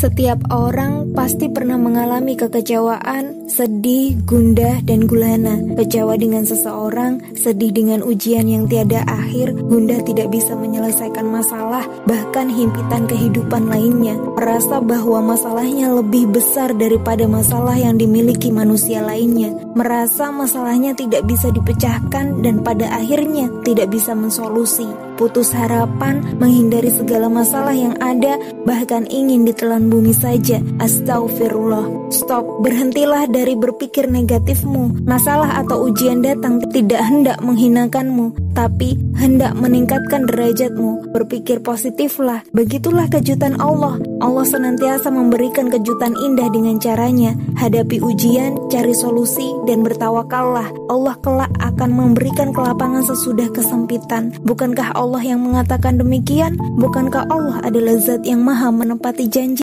Setiap orang pasti pernah mengalami kekecewaan, sedih, gundah, dan gulana. Kecewa dengan seseorang, sedih dengan ujian yang tiada akhir, gundah tidak bisa menyelesaikan masalah, bahkan himpitan kehidupan lainnya. Merasa bahwa masalahnya lebih besar daripada masalah yang dimiliki manusia lainnya. Merasa masalahnya tidak bisa dipecahkan dan pada akhirnya tidak bisa mensolusi. Putus harapan, menghindari segala masalah yang ada, bahkan ingin ditelan bumi saja. Astagfirullah. Stop, berhentilah dari berpikir negatifmu. Masalah atau ujian datang tidak hendak menghinakanmu, tapi hendak meningkatkan derajatmu. Berpikir positiflah. Begitulah kejutan Allah. Allah senantiasa memberikan kejutan indah dengan caranya. Hadapi ujian, cari solusi, dan bertawakallah. Allah kelak akan memberikan kelapangan sesudah kesempitan. Bukankah Allah yang mengatakan demikian? Bukankah Allah adalah zat yang maha menepati janji?